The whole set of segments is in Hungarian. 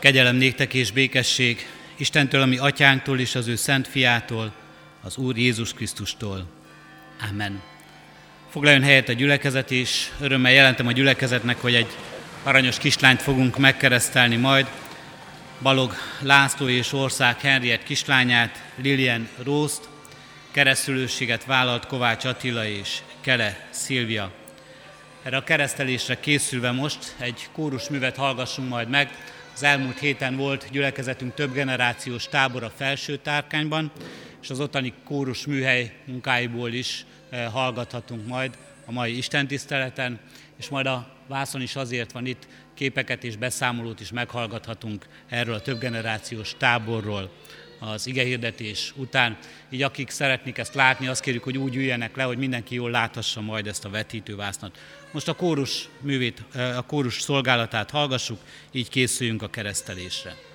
Kegyelem néktek és békesség Istentől, ami atyánktól és az ő szent fiától, az Úr Jézus Krisztustól. Amen. Foglaljon helyet a gyülekezet is. Örömmel jelentem a gyülekezetnek, hogy egy aranyos kislányt fogunk megkeresztelni majd. Balog László és Ország Henriett kislányát, Lilian Rószt, keresztülőséget vállalt Kovács Attila és Kele Szilvia. Erre a keresztelésre készülve most egy kórusművet hallgassunk majd meg. Az elmúlt héten volt gyülekezetünk több generációs a felső tárkányban, és az ottani kórus műhely munkáiból is eh, hallgathatunk majd a mai istentiszteleten, és majd a vászon is azért van itt, képeket és beszámolót is meghallgathatunk erről a több generációs táborról az igehirdetés után. Így akik szeretnék ezt látni, azt kérjük, hogy úgy üljenek le, hogy mindenki jól láthassa majd ezt a vetítővásznat. Most a kórus művét, a kórus szolgálatát hallgassuk, így készüljünk a keresztelésre.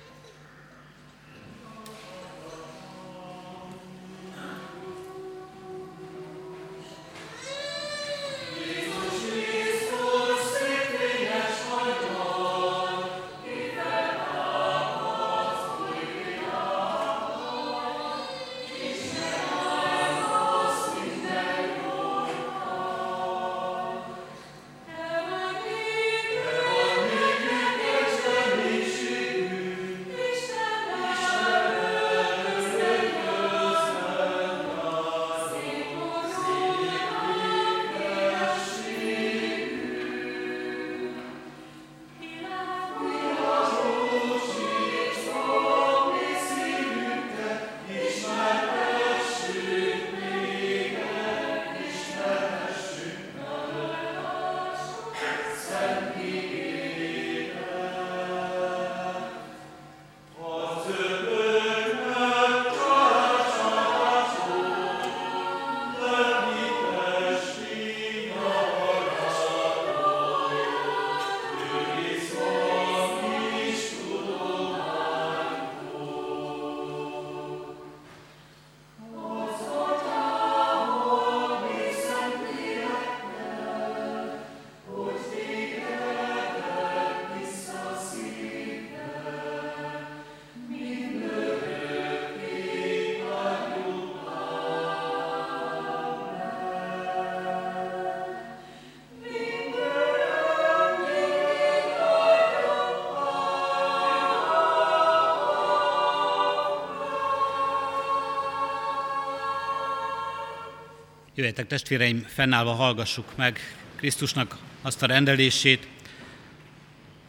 Jöjjetek testvéreim, fennállva hallgassuk meg Krisztusnak azt a rendelését,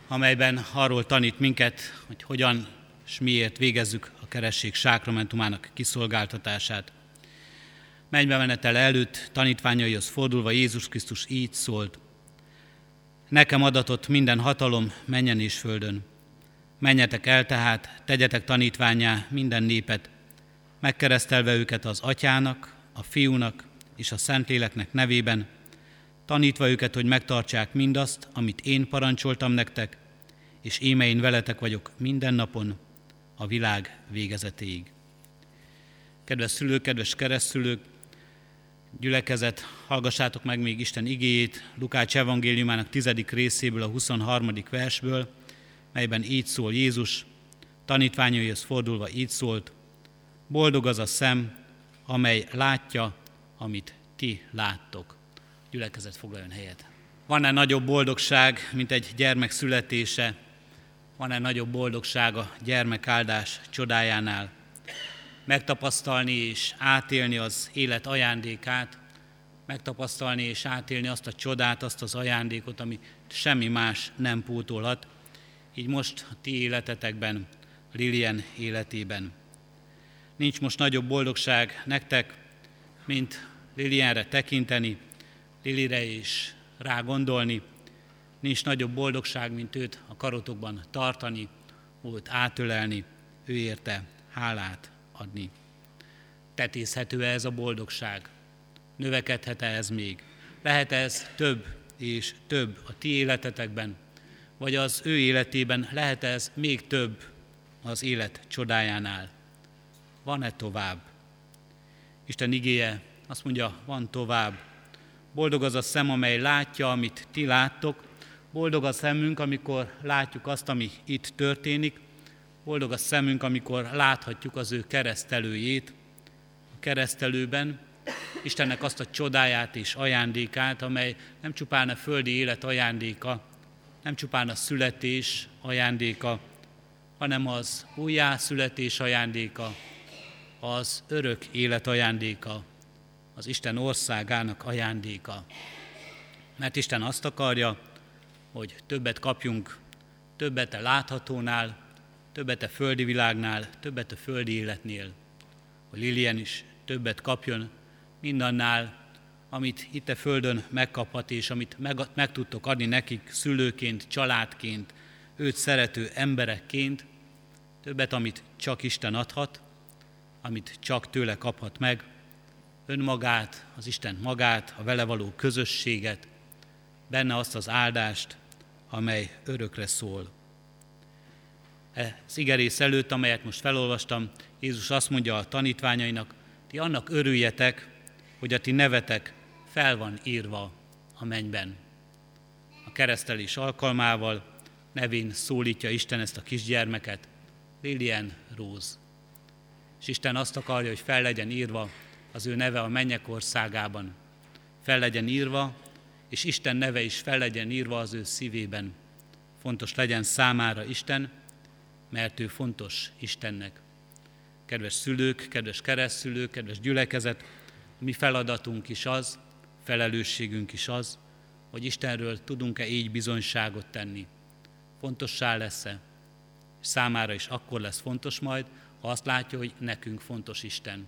amelyben arról tanít minket, hogy hogyan és miért végezzük a keresség sákramentumának kiszolgáltatását. Mennybe menetel előtt tanítványaihoz fordulva Jézus Krisztus így szólt. Nekem adatott minden hatalom menjen és földön. Menjetek el tehát, tegyetek tanítványá minden népet, megkeresztelve őket az atyának, a fiúnak és a Szentléleknek nevében, tanítva őket, hogy megtartsák mindazt, amit én parancsoltam nektek, és éme én veletek vagyok minden napon, a világ végezetéig. Kedves szülők, kedves keresztülők, gyülekezet, hallgassátok meg még Isten igéjét Lukács evangéliumának tizedik részéből, a 23. versből, melyben így szól Jézus, tanítványaihoz fordulva így szólt, boldog az a szem, amely látja, amit ti láttok. Gyülekezet foglaljon helyet. Van-e nagyobb boldogság, mint egy gyermek születése? Van-e nagyobb boldogság a gyermekáldás csodájánál? Megtapasztalni és átélni az élet ajándékát, megtapasztalni és átélni azt a csodát, azt az ajándékot, ami semmi más nem pótolhat. Így most a ti életetekben, Lilian életében. Nincs most nagyobb boldogság nektek, mint Lilienre tekinteni, Lilire is rá gondolni. Nincs nagyobb boldogság, mint őt a karotokban tartani, őt átölelni, ő érte hálát adni. Tetézhető -e ez a boldogság? Növekedhet-e ez még? Lehet ez több és több a ti életetekben, vagy az ő életében lehet ez még több az élet csodájánál? Van-e tovább? Isten igéje azt mondja, van tovább. Boldog az a szem, amely látja, amit ti láttok. Boldog a szemünk, amikor látjuk azt, ami itt történik. boldog a szemünk, amikor láthatjuk az ő keresztelőjét, a keresztelőben, Istennek azt a csodáját és ajándékát, amely nem csupán a földi élet ajándéka, nem csupán a születés ajándéka, hanem az újjászületés ajándéka, az örök élet ajándéka, az Isten országának ajándéka. Mert Isten azt akarja, hogy többet kapjunk, többet a láthatónál, többet a földi világnál, többet a földi életnél. Hogy Lilien is többet kapjon mindannál, amit itt a Földön megkaphat, és amit meg, meg tudtok adni nekik szülőként, családként, őt szerető emberekként, többet, amit csak Isten adhat, amit csak tőle kaphat meg, önmagát, az Isten magát, a vele való közösséget, benne azt az áldást, amely örökre szól. Ez igerész előtt, amelyet most felolvastam, Jézus azt mondja a tanítványainak, ti annak örüljetek, hogy a ti nevetek fel van írva a mennyben. A keresztelés alkalmával nevén szólítja Isten ezt a kisgyermeket, Lilian Rose. És Isten azt akarja, hogy fel legyen írva az ő neve a mennyek országában. Fel legyen írva, és Isten neve is fel legyen írva az ő szívében. Fontos legyen számára Isten, mert ő fontos Istennek. Kedves szülők, kedves keresztülők, kedves gyülekezet, mi feladatunk is az, felelősségünk is az, hogy Istenről tudunk-e így bizonyságot tenni. Fontossá lesz-e? Számára is akkor lesz fontos majd, ha azt látja, hogy nekünk fontos Isten.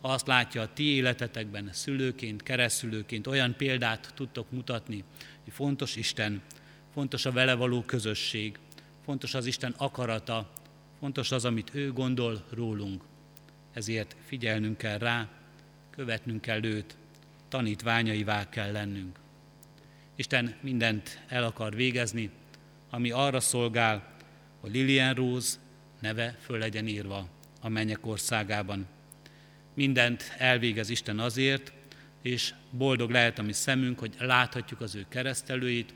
Ha azt látja a ti életetekben, szülőként, keresztülőként olyan példát tudtok mutatni, hogy fontos Isten, fontos a vele való közösség, fontos az Isten akarata, fontos az, amit ő gondol rólunk. Ezért figyelnünk kell rá, követnünk kell őt, tanítványaivá kell lennünk. Isten mindent el akar végezni, ami arra szolgál, hogy Lilian Rose neve föl legyen írva a mennyek országában. Mindent elvégez Isten azért, és boldog lehet a mi szemünk, hogy láthatjuk az ő keresztelőit,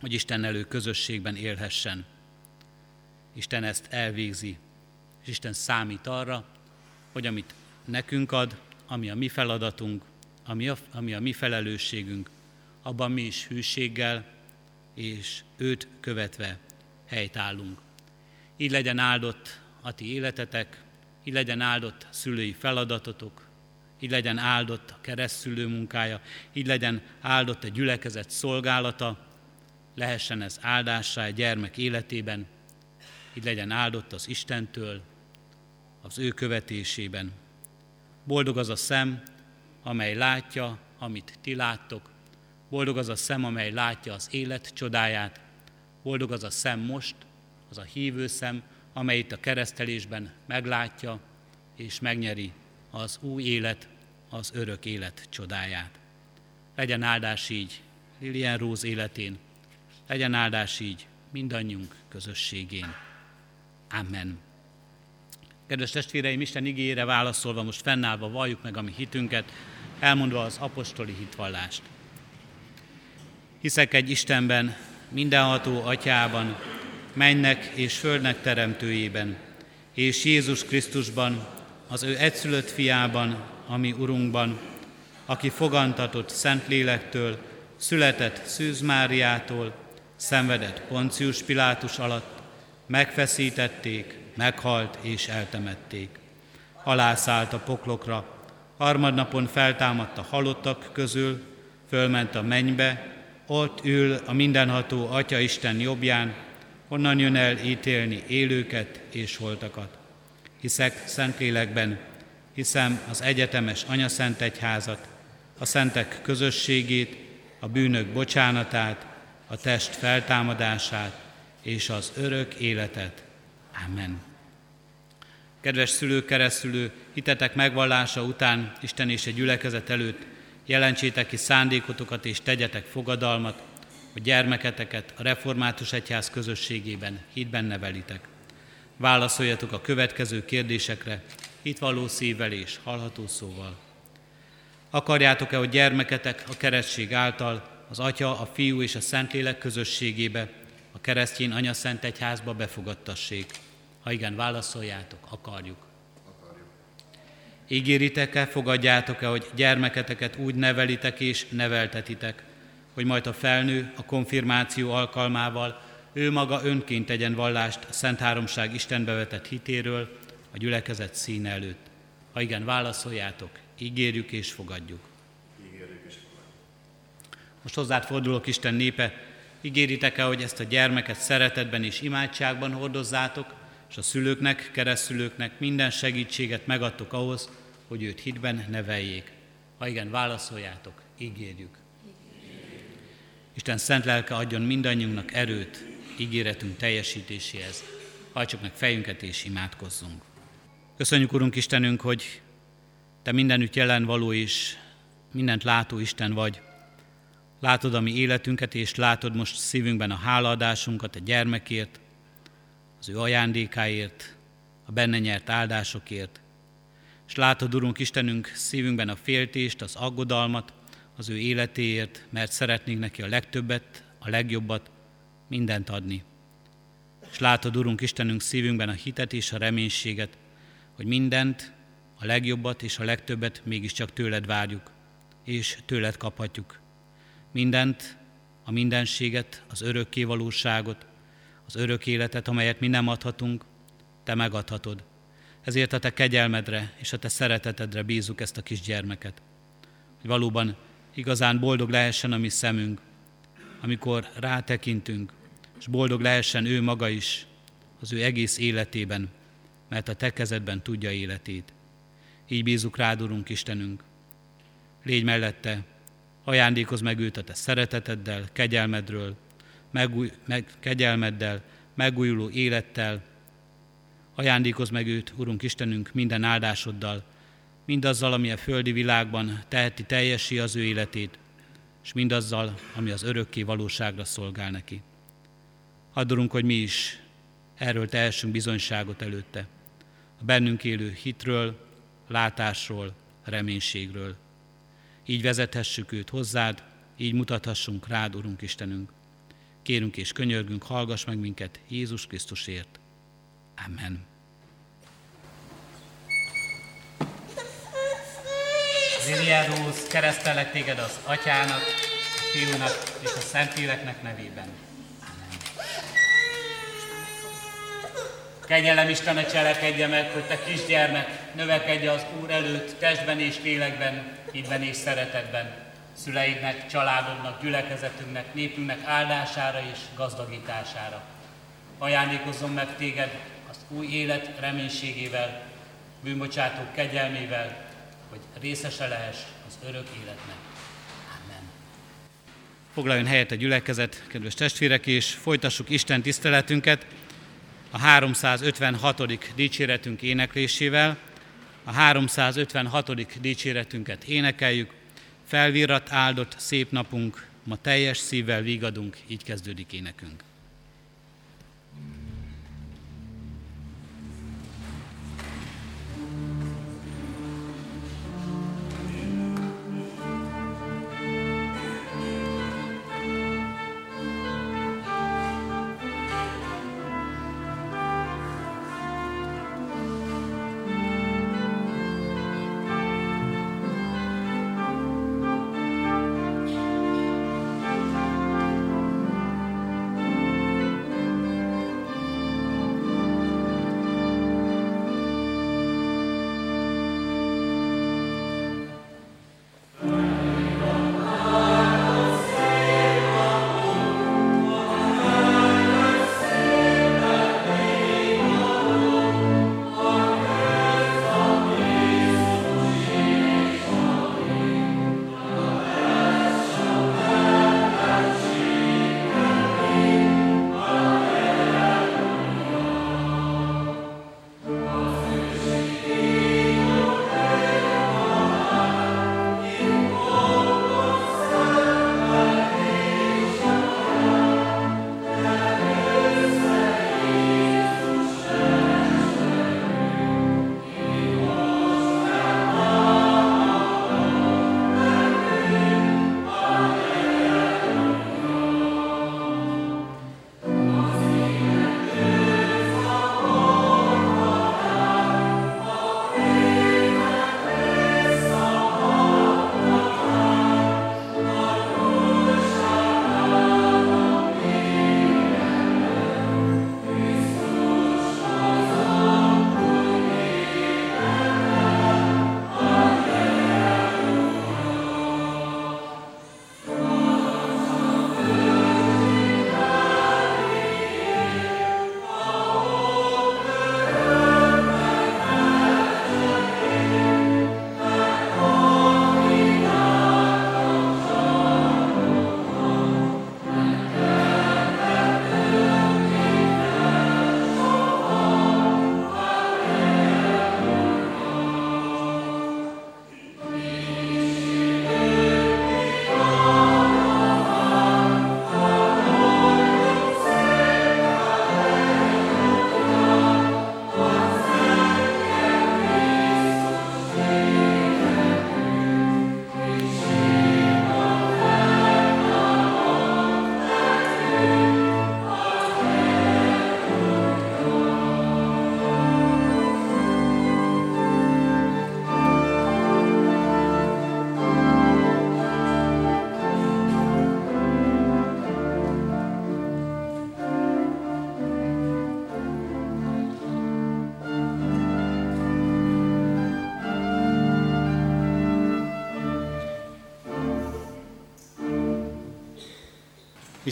hogy Isten elő közösségben élhessen. Isten ezt elvégzi, és Isten számít arra, hogy amit nekünk ad, ami a mi feladatunk, ami a, ami a mi felelősségünk, abban mi is hűséggel és őt követve helytállunk. Így legyen áldott a ti életetek, így legyen áldott szülői feladatotok, így legyen áldott a keresztülő munkája, így legyen áldott a gyülekezet szolgálata, lehessen ez áldássá egy gyermek életében, így legyen áldott az Istentől, az ő követésében. Boldog az a szem, amely látja, amit ti láttok. Boldog az a szem, amely látja az élet csodáját. Boldog az a szem most, az a hívő szem, amely itt a keresztelésben meglátja és megnyeri az új élet, az örök élet csodáját. Legyen áldás így Lilian Rose életén, legyen áldás így mindannyiunk közösségén. Amen. Kedves testvéreim, Isten igére válaszolva, most fennállva valljuk meg a mi hitünket, elmondva az apostoli hitvallást. Hiszek egy Istenben, mindenható atyában, mennek és földnek teremtőjében, és Jézus Krisztusban, az ő egyszülött fiában, ami Urunkban, aki fogantatott Szentlélektől, született Szűz Máriától, szenvedett Poncius Pilátus alatt, megfeszítették, meghalt és eltemették. Alászállt a poklokra, harmadnapon feltámadt a halottak közül, fölment a mennybe, ott ül a mindenható Atya Isten jobbján, onnan jön el ítélni élőket és holtakat. Hiszek Szentlélekben, hiszem az egyetemes Anya Szent Egyházat, a szentek közösségét, a bűnök bocsánatát, a test feltámadását és az örök életet. Amen. Kedves szülők, keresztülő, hitetek megvallása után Isten és egy gyülekezet előtt jelentsétek ki szándékotokat és tegyetek fogadalmat, hogy gyermeketeket a református egyház közösségében hitben nevelitek. Válaszoljatok a következő kérdésekre, itt való szívvel és hallható szóval. Akarjátok-e, hogy gyermeketek a keresztség által az Atya, a Fiú és a Szentlélek közösségébe, a keresztjén Anya Szent Egyházba befogadtassék? Ha igen, válaszoljátok, akarjuk. akarjuk. Ígéritek-e, fogadjátok-e, hogy gyermeketeket úgy nevelitek és neveltetitek, hogy majd a felnő a konfirmáció alkalmával ő maga önként tegyen vallást a Szent Háromság Istenbe vetett hitéről a gyülekezet színe előtt. Ha igen, válaszoljátok, ígérjük és fogadjuk. Ígérjük és fogadjuk. Most hozzád fordulok, Isten népe, ígéritek-e, hogy ezt a gyermeket szeretetben és imádságban hordozzátok, és a szülőknek, keresztülőknek minden segítséget megadtok ahhoz, hogy őt hitben neveljék. Ha igen, válaszoljátok, ígérjük. Isten szent lelke adjon mindannyiunknak erőt ígéretünk teljesítéséhez. Hajtsuk meg fejünket és imádkozzunk. Köszönjük, Urunk Istenünk, hogy Te mindenütt jelen való és mindent látó Isten vagy. Látod a mi életünket, és látod most szívünkben a hálaadásunkat a gyermekért, az ő ajándékáért, a benne nyert áldásokért. És látod, Urunk Istenünk, szívünkben a féltést, az aggodalmat az ő életéért, mert szeretnénk neki a legtöbbet, a legjobbat, mindent adni. És látod, Urunk Istenünk, szívünkben a hitet és a reménységet, hogy mindent, a legjobbat és a legtöbbet mégiscsak tőled várjuk, és tőled kaphatjuk. Mindent, a mindenséget, az örökké valóságot, az örök életet, amelyet mi nem adhatunk, te megadhatod. Ezért a te kegyelmedre és a te szeretetedre bízunk ezt a kisgyermeket. Hogy valóban igazán boldog lehessen a mi szemünk, amikor rátekintünk, és boldog lehessen ő maga is az ő egész életében, mert a te kezedben tudja életét. Így bízunk rád, Urunk Istenünk. Légy mellette, ajándékozz meg őt a te szereteteddel, kegyelmedről, megúj, meg, kegyelmeddel, megújuló élettel. Ajándékozz meg őt, Urunk Istenünk, minden áldásoddal, mindazzal, ami a földi világban teheti teljesi az ő életét, és mindazzal, ami az örökké valóságra szolgál neki. Addurunk, hogy mi is erről tehessünk bizonyságot előtte. A bennünk élő hitről, látásról, reménységről. Így vezethessük őt hozzád, így mutathassunk rád, Urunk Istenünk. Kérünk és könyörgünk, hallgass meg minket Jézus Krisztusért. Amen. Ziliáróz, keresztelek téged az Atyának, a Fiúnak és a Szentléleknek nevében. Kegyelem Istene cselekedje meg, hogy te kisgyermek növekedje az Úr előtt testben és lélekben, hitben és szeretetben, szüleidnek, családodnak, gyülekezetünknek, népünknek áldására és gazdagítására. Ajándékozzon meg téged az új élet reménységével, bűnbocsátó kegyelmével, hogy részese lehess az örök életnek. Amen. Foglaljon helyet a gyülekezet, kedves testvérek, és folytassuk Isten tiszteletünket a 356. dicséretünk éneklésével. A 356. dicséretünket énekeljük, felvirrat áldott szép napunk, ma teljes szívvel vigadunk, így kezdődik énekünk.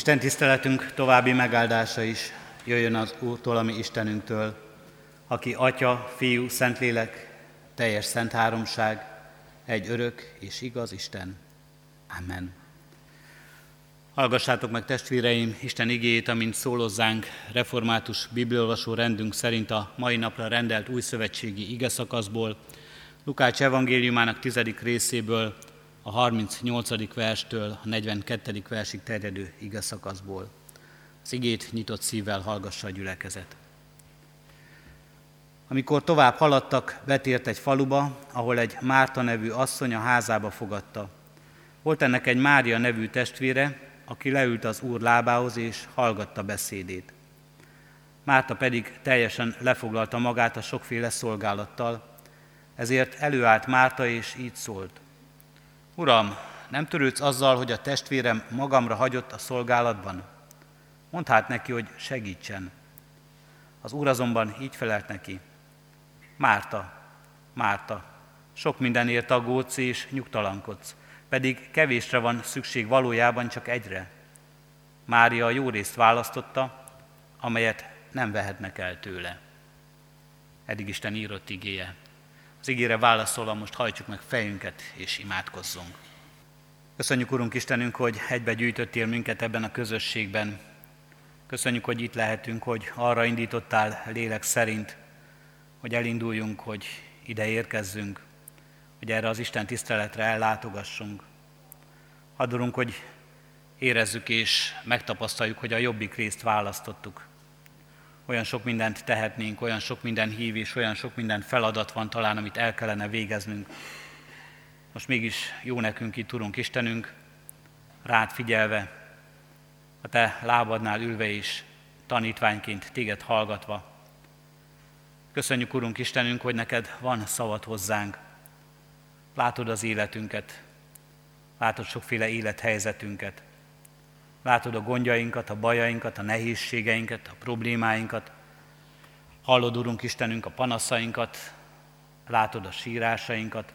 Isten tiszteletünk további megáldása is jöjjön az Úrtól, ami Istenünktől, aki Atya, Fiú, Szentlélek, teljes szent háromság, egy örök és igaz Isten. Amen. Hallgassátok meg testvéreim Isten igéjét, amint szólozzánk református bibliolvasó rendünk szerint a mai napra rendelt újszövetségi ige szakaszból, Lukács evangéliumának tizedik részéből, a 38. verstől a 42. versig terjedő ige szakaszból. Az igét nyitott szívvel hallgassa a gyülekezet. Amikor tovább haladtak, betért egy faluba, ahol egy Márta nevű asszony a házába fogadta. Volt ennek egy Mária nevű testvére, aki leült az úr lábához és hallgatta beszédét. Márta pedig teljesen lefoglalta magát a sokféle szolgálattal, ezért előállt Márta és így szólt. Uram, nem törődsz azzal, hogy a testvérem magamra hagyott a szolgálatban? Mondd hát neki, hogy segítsen. Az úr azonban így felelt neki. Márta, Márta, sok mindenért aggódsz és nyugtalankodsz, pedig kevésre van szükség valójában csak egyre. Mária a jó részt választotta, amelyet nem vehetnek el tőle. Eddig Isten írott igéje. Az ígére válaszolva most hajtsuk meg fejünket és imádkozzunk. Köszönjük, Urunk Istenünk, hogy egybe gyűjtöttél minket ebben a közösségben. Köszönjük, hogy itt lehetünk, hogy arra indítottál lélek szerint, hogy elinduljunk, hogy ide érkezzünk, hogy erre az Isten tiszteletre ellátogassunk. Adorunk, hogy érezzük és megtapasztaljuk, hogy a jobbik részt választottuk. Olyan sok mindent tehetnénk, olyan sok minden hív és olyan sok minden feladat van talán, amit el kellene végeznünk. Most mégis jó nekünk itt, Urunk Istenünk, rád figyelve, a Te lábadnál ülve is, tanítványként téged hallgatva. Köszönjük, Urunk Istenünk, hogy neked van szavad hozzánk. Látod az életünket, látod sokféle élethelyzetünket, Látod a gondjainkat, a bajainkat, a nehézségeinket, a problémáinkat. Hallod, Urunk Istenünk, a panaszainkat, látod a sírásainkat,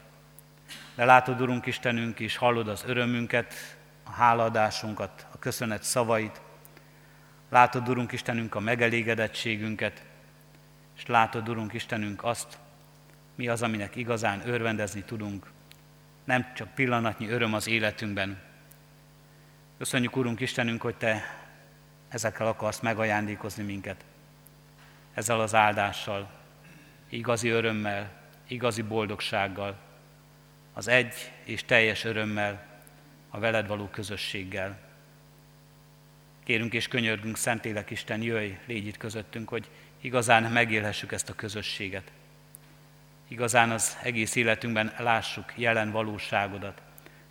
de látod, Urunk Istenünk, és hallod az örömünket, a hálaadásunkat, a köszönet szavait. Látod, Urunk Istenünk, a megelégedettségünket, és látod, Urunk Istenünk, azt, mi az, aminek igazán örvendezni tudunk. Nem csak pillanatnyi öröm az életünkben, Köszönjük, Urunk Istenünk, hogy Te ezekkel akarsz megajándékozni minket. Ezzel az áldással, igazi örömmel, igazi boldogsággal, az egy és teljes örömmel, a veled való közösséggel. Kérünk és könyörgünk, Szentlélek Isten, jöjj, légy itt közöttünk, hogy igazán megélhessük ezt a közösséget. Igazán az egész életünkben lássuk jelen valóságodat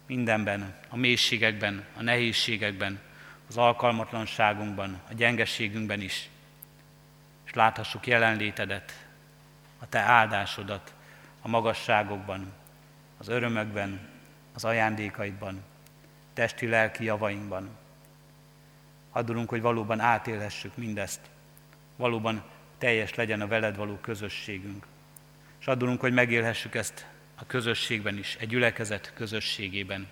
mindenben, a mélységekben, a nehézségekben, az alkalmatlanságunkban, a gyengességünkben is, és láthassuk jelenlétedet, a Te áldásodat a magasságokban, az örömökben, az ajándékaidban, testi-lelki javainkban. Adulunk, hogy valóban átélhessük mindezt, valóban teljes legyen a veled való közösségünk. És adulunk, hogy megélhessük ezt a közösségben is, egy gyülekezet közösségében,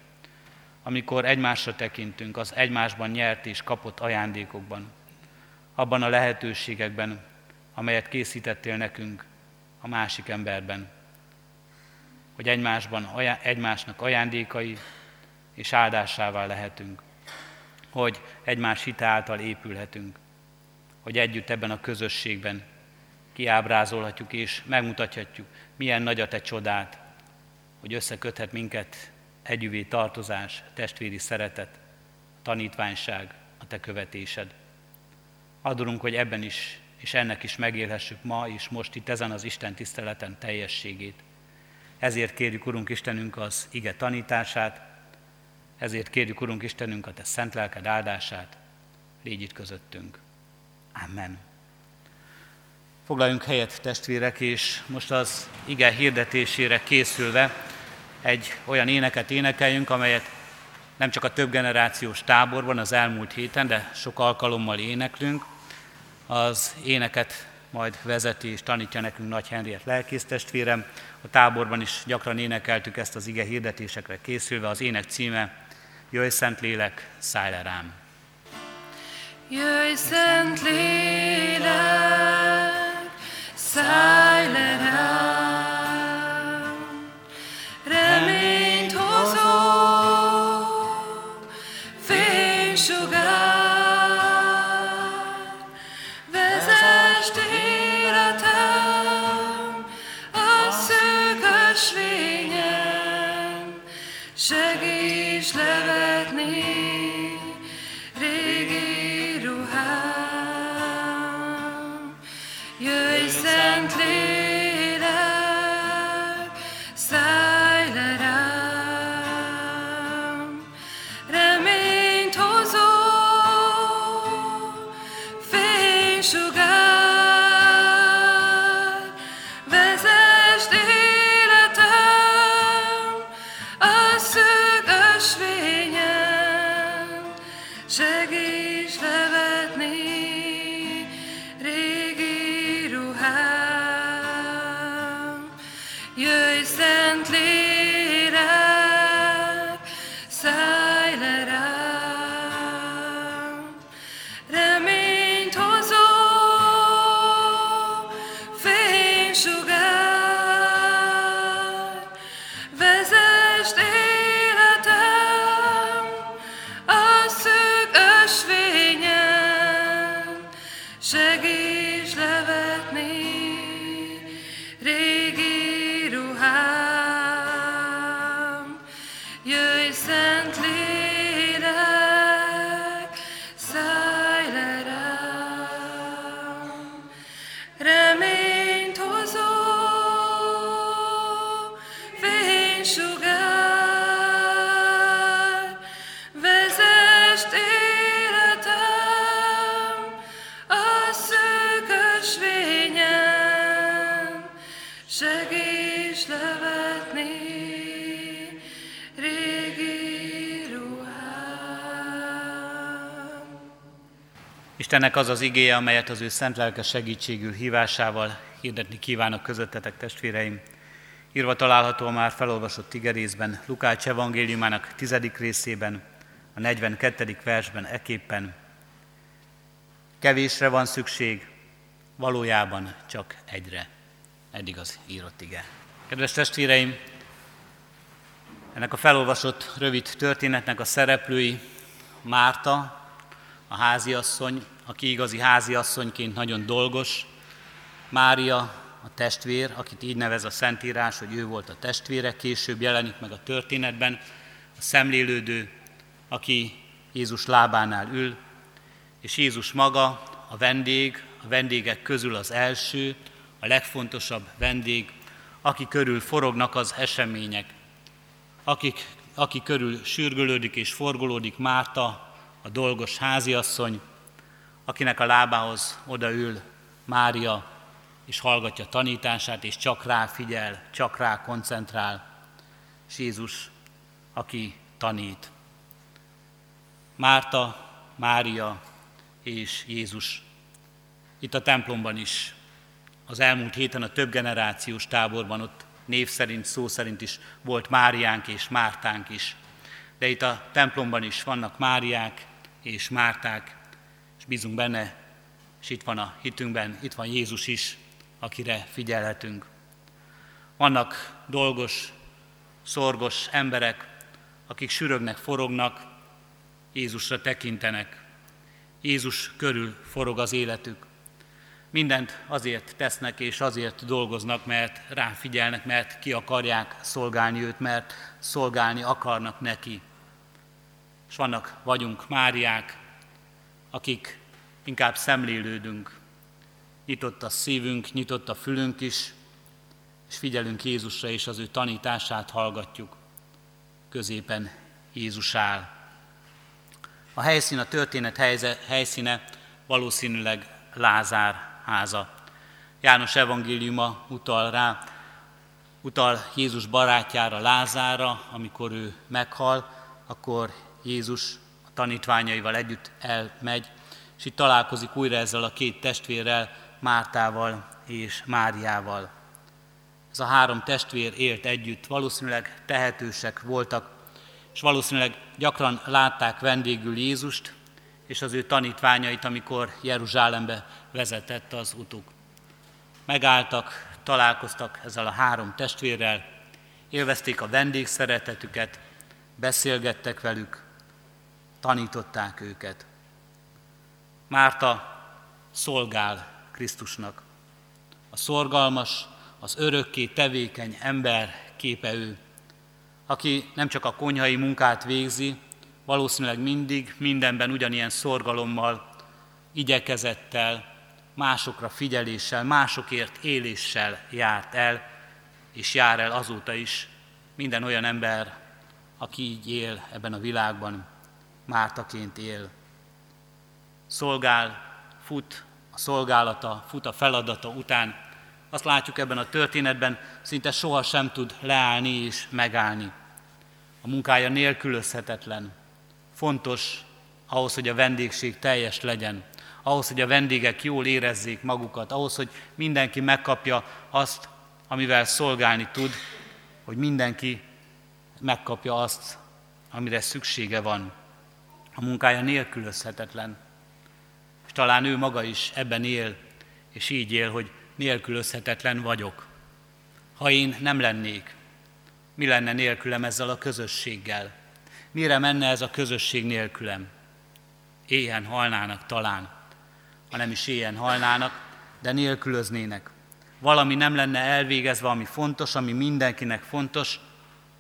amikor egymásra tekintünk az egymásban nyert és kapott ajándékokban, abban a lehetőségekben, amelyet készítettél nekünk a másik emberben, hogy egymásban, egymásnak ajándékai és áldásával lehetünk, hogy egymás hite által épülhetünk, hogy együtt ebben a közösségben kiábrázolhatjuk és megmutathatjuk, milyen nagy a te csodát, hogy összeköthet minket együvé tartozás, testvéri szeretet, tanítványság, a te követésed. Adorunk, hogy ebben is, és ennek is megélhessük ma és most itt ezen az Isten tiszteleten teljességét. Ezért kérjük, Urunk Istenünk, az ige tanítását, ezért kérjük, Urunk Istenünk, a Te szent lelked áldását, légy itt közöttünk. Amen. Foglaljunk helyet, testvérek, és most az ige hirdetésére készülve egy olyan éneket énekeljünk, amelyet nem csak a több generációs táborban az elmúlt héten, de sok alkalommal éneklünk. Az éneket majd vezeti és tanítja nekünk Nagy Henriett lelkésztestvérem. A táborban is gyakran énekeltük ezt az ige hirdetésekre készülve. Az ének címe Jöjj Szent Lélek, szállj le rám! Jöjj, Szent Lélek, szállj le rám, sugar. Istennek az az igéje, amelyet az ő szent lelke segítségül hívásával hirdetni kívánok közöttetek, testvéreim. Írva található a már felolvasott igerészben, Lukács evangéliumának tizedik részében, a 42. versben eképpen. Kevésre van szükség, valójában csak egyre. Eddig az írott ige. Kedves testvéreim, ennek a felolvasott rövid történetnek a szereplői Márta, a háziasszony, aki igazi háziasszonyként nagyon dolgos, Mária, a testvér, akit így nevez a Szentírás, hogy ő volt a testvére, később jelenik meg a történetben, a szemlélődő, aki Jézus lábánál ül, és Jézus maga, a vendég, a vendégek közül az első, a legfontosabb vendég, aki körül forognak az események, akik, aki körül sürgölődik és forgolódik Márta, a dolgos háziasszony, akinek a lábához odaül Mária, és hallgatja tanítását, és csak rá figyel, csak rá koncentrál, és Jézus, aki tanít. Márta, Mária és Jézus. Itt a templomban is, az elmúlt héten a több generációs táborban ott név szerint, szó szerint is volt Máriánk és Mártánk is. De itt a templomban is vannak Máriák és Márták, és bízunk benne, és itt van a hitünkben, itt van Jézus is, akire figyelhetünk. Vannak dolgos, szorgos emberek, akik sürögnek, forognak, Jézusra tekintenek. Jézus körül forog az életük. Mindent azért tesznek és azért dolgoznak, mert ráfigyelnek, mert ki akarják szolgálni őt, mert szolgálni akarnak neki. És vannak, vagyunk Máriák, akik inkább szemlélődünk. Nyitott a szívünk, nyitott a fülünk is, és figyelünk Jézusra, és az ő tanítását hallgatjuk. Középen Jézus áll. A helyszín, a történet helyze, helyszíne valószínűleg Lázár háza. János evangéliuma utal rá, utal Jézus barátjára, Lázára, amikor ő meghal, akkor Jézus a tanítványaival együtt elmegy, és itt találkozik újra ezzel a két testvérrel, Mártával és Máriával. Ez a három testvér élt együtt, valószínűleg tehetősek voltak, és valószínűleg gyakran látták vendégül Jézust, és az ő tanítványait, amikor Jeruzsálembe vezetett az utuk. Megálltak, találkoztak ezzel a három testvérrel, élvezték a vendégszeretetüket, beszélgettek velük, tanították őket. Márta szolgál Krisztusnak. A szorgalmas, az örökké tevékeny ember képe ő, aki nem csak a konyhai munkát végzi, valószínűleg mindig, mindenben ugyanilyen szorgalommal, igyekezettel, másokra figyeléssel, másokért éléssel járt el, és jár el azóta is minden olyan ember, aki így él ebben a világban, Mártaként él. Szolgál, fut a szolgálata, fut a feladata után. Azt látjuk ebben a történetben, szinte soha sem tud leállni és megállni. A munkája nélkülözhetetlen. Fontos ahhoz, hogy a vendégség teljes legyen, ahhoz, hogy a vendégek jól érezzék magukat, ahhoz, hogy mindenki megkapja azt, amivel szolgálni tud, hogy mindenki megkapja azt, amire szüksége van. A munkája nélkülözhetetlen. És talán ő maga is ebben él, és így él, hogy nélkülözhetetlen vagyok. Ha én nem lennék, mi lenne nélkülem ezzel a közösséggel? Mire menne ez a közösség nélkülem? Éhen halnának talán, ha nem is éhen halnának, de nélkülöznének. Valami nem lenne elvégezve, ami fontos, ami mindenkinek fontos,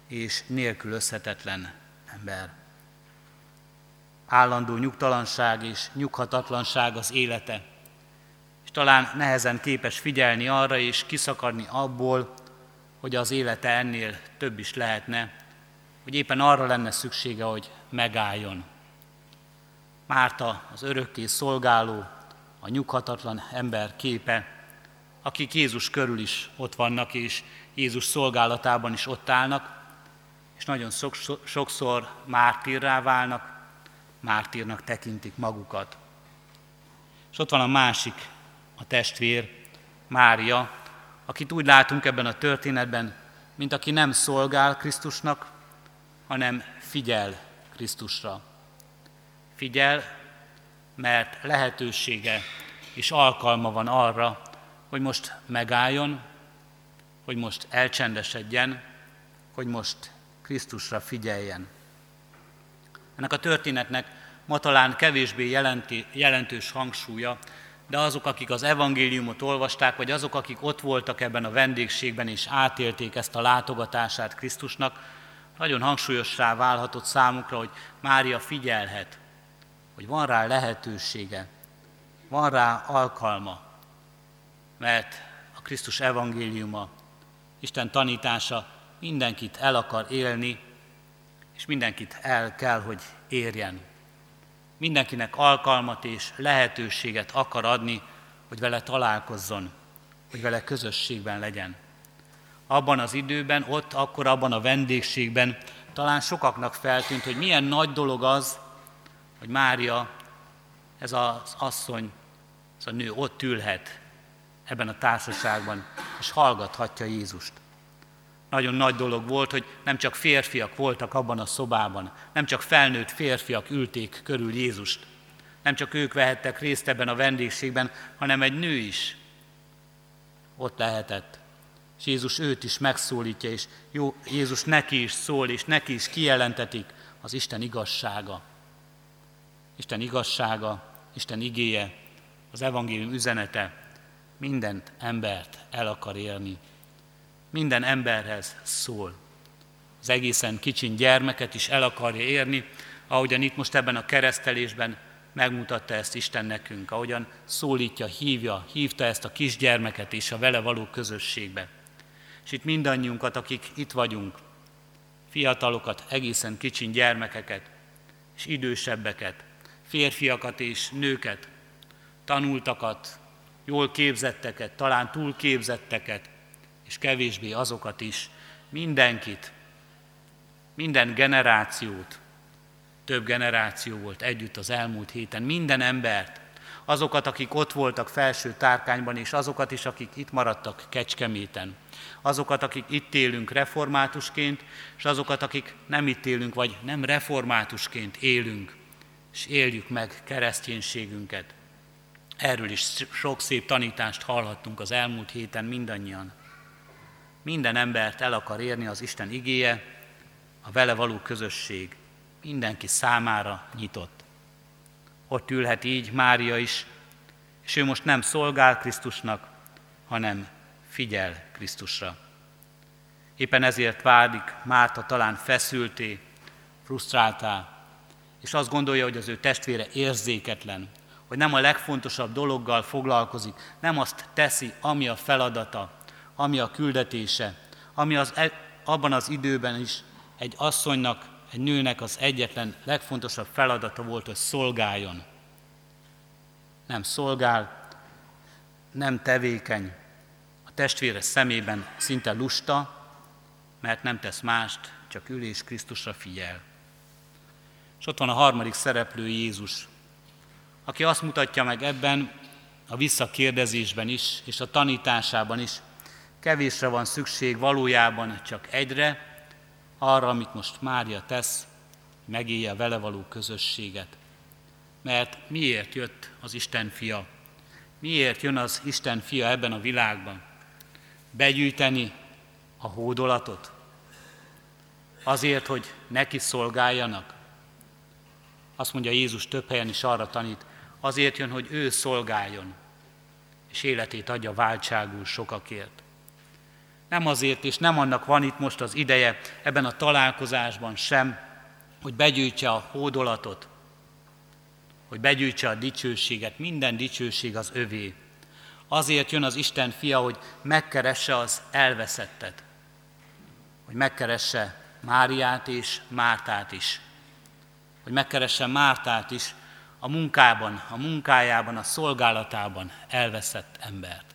és nélkülözhetetlen ember. Állandó nyugtalanság és nyughatatlanság az élete, és talán nehezen képes figyelni arra és kiszakadni abból, hogy az élete ennél több is lehetne, hogy éppen arra lenne szüksége, hogy megálljon. Márta az örökké szolgáló, a nyughatatlan ember képe, akik Jézus körül is ott vannak, és Jézus szolgálatában is ott állnak, és nagyon sokszor mártírrá válnak, mártírnak tekintik magukat. És ott van a másik, a testvér, Mária, akit úgy látunk ebben a történetben, mint aki nem szolgál Krisztusnak, hanem figyel Krisztusra. Figyel, mert lehetősége és alkalma van arra, hogy most megálljon, hogy most elcsendesedjen, hogy most Krisztusra figyeljen. Ennek a történetnek ma talán kevésbé jelenti, jelentős hangsúlya, de azok, akik az evangéliumot olvasták, vagy azok, akik ott voltak ebben a vendégségben és átélték ezt a látogatását Krisztusnak, nagyon hangsúlyossá válhatott számukra, hogy Mária figyelhet, hogy van rá lehetősége, van rá alkalma, mert a Krisztus evangéliuma, Isten tanítása mindenkit el akar élni, és mindenkit el kell, hogy érjen. Mindenkinek alkalmat és lehetőséget akar adni, hogy vele találkozzon, hogy vele közösségben legyen. Abban az időben, ott, akkor abban a vendégségben talán sokaknak feltűnt, hogy milyen nagy dolog az, hogy Mária, ez az asszony, ez a nő ott ülhet ebben a társaságban, és hallgathatja Jézust. Nagyon nagy dolog volt, hogy nem csak férfiak voltak abban a szobában, nem csak felnőtt férfiak ülték körül Jézust, nem csak ők vehettek részt ebben a vendégségben, hanem egy nő is ott lehetett. És Jézus őt is megszólítja, és jó, Jézus neki is szól, és neki is kijelentetik az Isten igazsága. Isten igazsága, Isten igéje, az evangélium üzenete mindent embert el akar élni. Minden emberhez szól. Az egészen kicsin gyermeket is el akarja érni, ahogyan itt most ebben a keresztelésben megmutatta ezt Isten nekünk, ahogyan szólítja, hívja, hívta ezt a kisgyermeket is a vele való közösségbe. És itt mindannyiunkat, akik itt vagyunk, fiatalokat, egészen kicsin gyermekeket, és idősebbeket, férfiakat és nőket, tanultakat, jól képzetteket, talán túl képzetteket, és kevésbé azokat is, mindenkit, minden generációt, több generáció volt együtt az elmúlt héten, minden embert, azokat, akik ott voltak felső tárkányban, és azokat is, akik itt maradtak Kecskeméten, azokat, akik itt élünk reformátusként, és azokat, akik nem itt élünk, vagy nem reformátusként élünk, és éljük meg kereszténységünket. Erről is sok szép tanítást hallhattunk az elmúlt héten mindannyian. Minden embert el akar érni az Isten igéje, a vele való közösség mindenki számára nyitott. Ott ülhet így Mária is, és ő most nem szolgál Krisztusnak, hanem figyel Krisztusra. Éppen ezért válik Márta talán feszülté, frusztráltá, és azt gondolja, hogy az ő testvére érzéketlen, hogy nem a legfontosabb dologgal foglalkozik, nem azt teszi, ami a feladata, ami a küldetése, ami az, e, abban az időben is egy asszonynak, egy nőnek az egyetlen legfontosabb feladata volt, hogy szolgáljon. Nem szolgál, nem tevékeny, a testvére szemében szinte lusta, mert nem tesz mást, csak ül és Krisztusra figyel. És ott van a harmadik szereplő Jézus, aki azt mutatja meg ebben a visszakérdezésben is, és a tanításában is, kevésre van szükség valójában csak egyre, arra, amit most Mária tesz, megélje vele való közösséget. Mert miért jött az Isten fia? Miért jön az Isten fia ebben a világban? Begyűjteni a hódolatot? Azért, hogy neki szolgáljanak? Azt mondja Jézus több helyen is arra tanít, azért jön, hogy ő szolgáljon, és életét adja váltságul sokakért. Nem azért, és nem annak van itt most az ideje ebben a találkozásban sem, hogy begyűjtse a hódolatot, hogy begyűjtse a dicsőséget, minden dicsőség az övé. Azért jön az Isten fia, hogy megkeresse az elveszettet, hogy megkeresse Máriát és Mártát is, hogy megkeresse Mártát is a munkában, a munkájában, a szolgálatában elveszett embert.